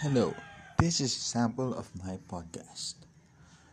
Hello, this is a sample of my podcast.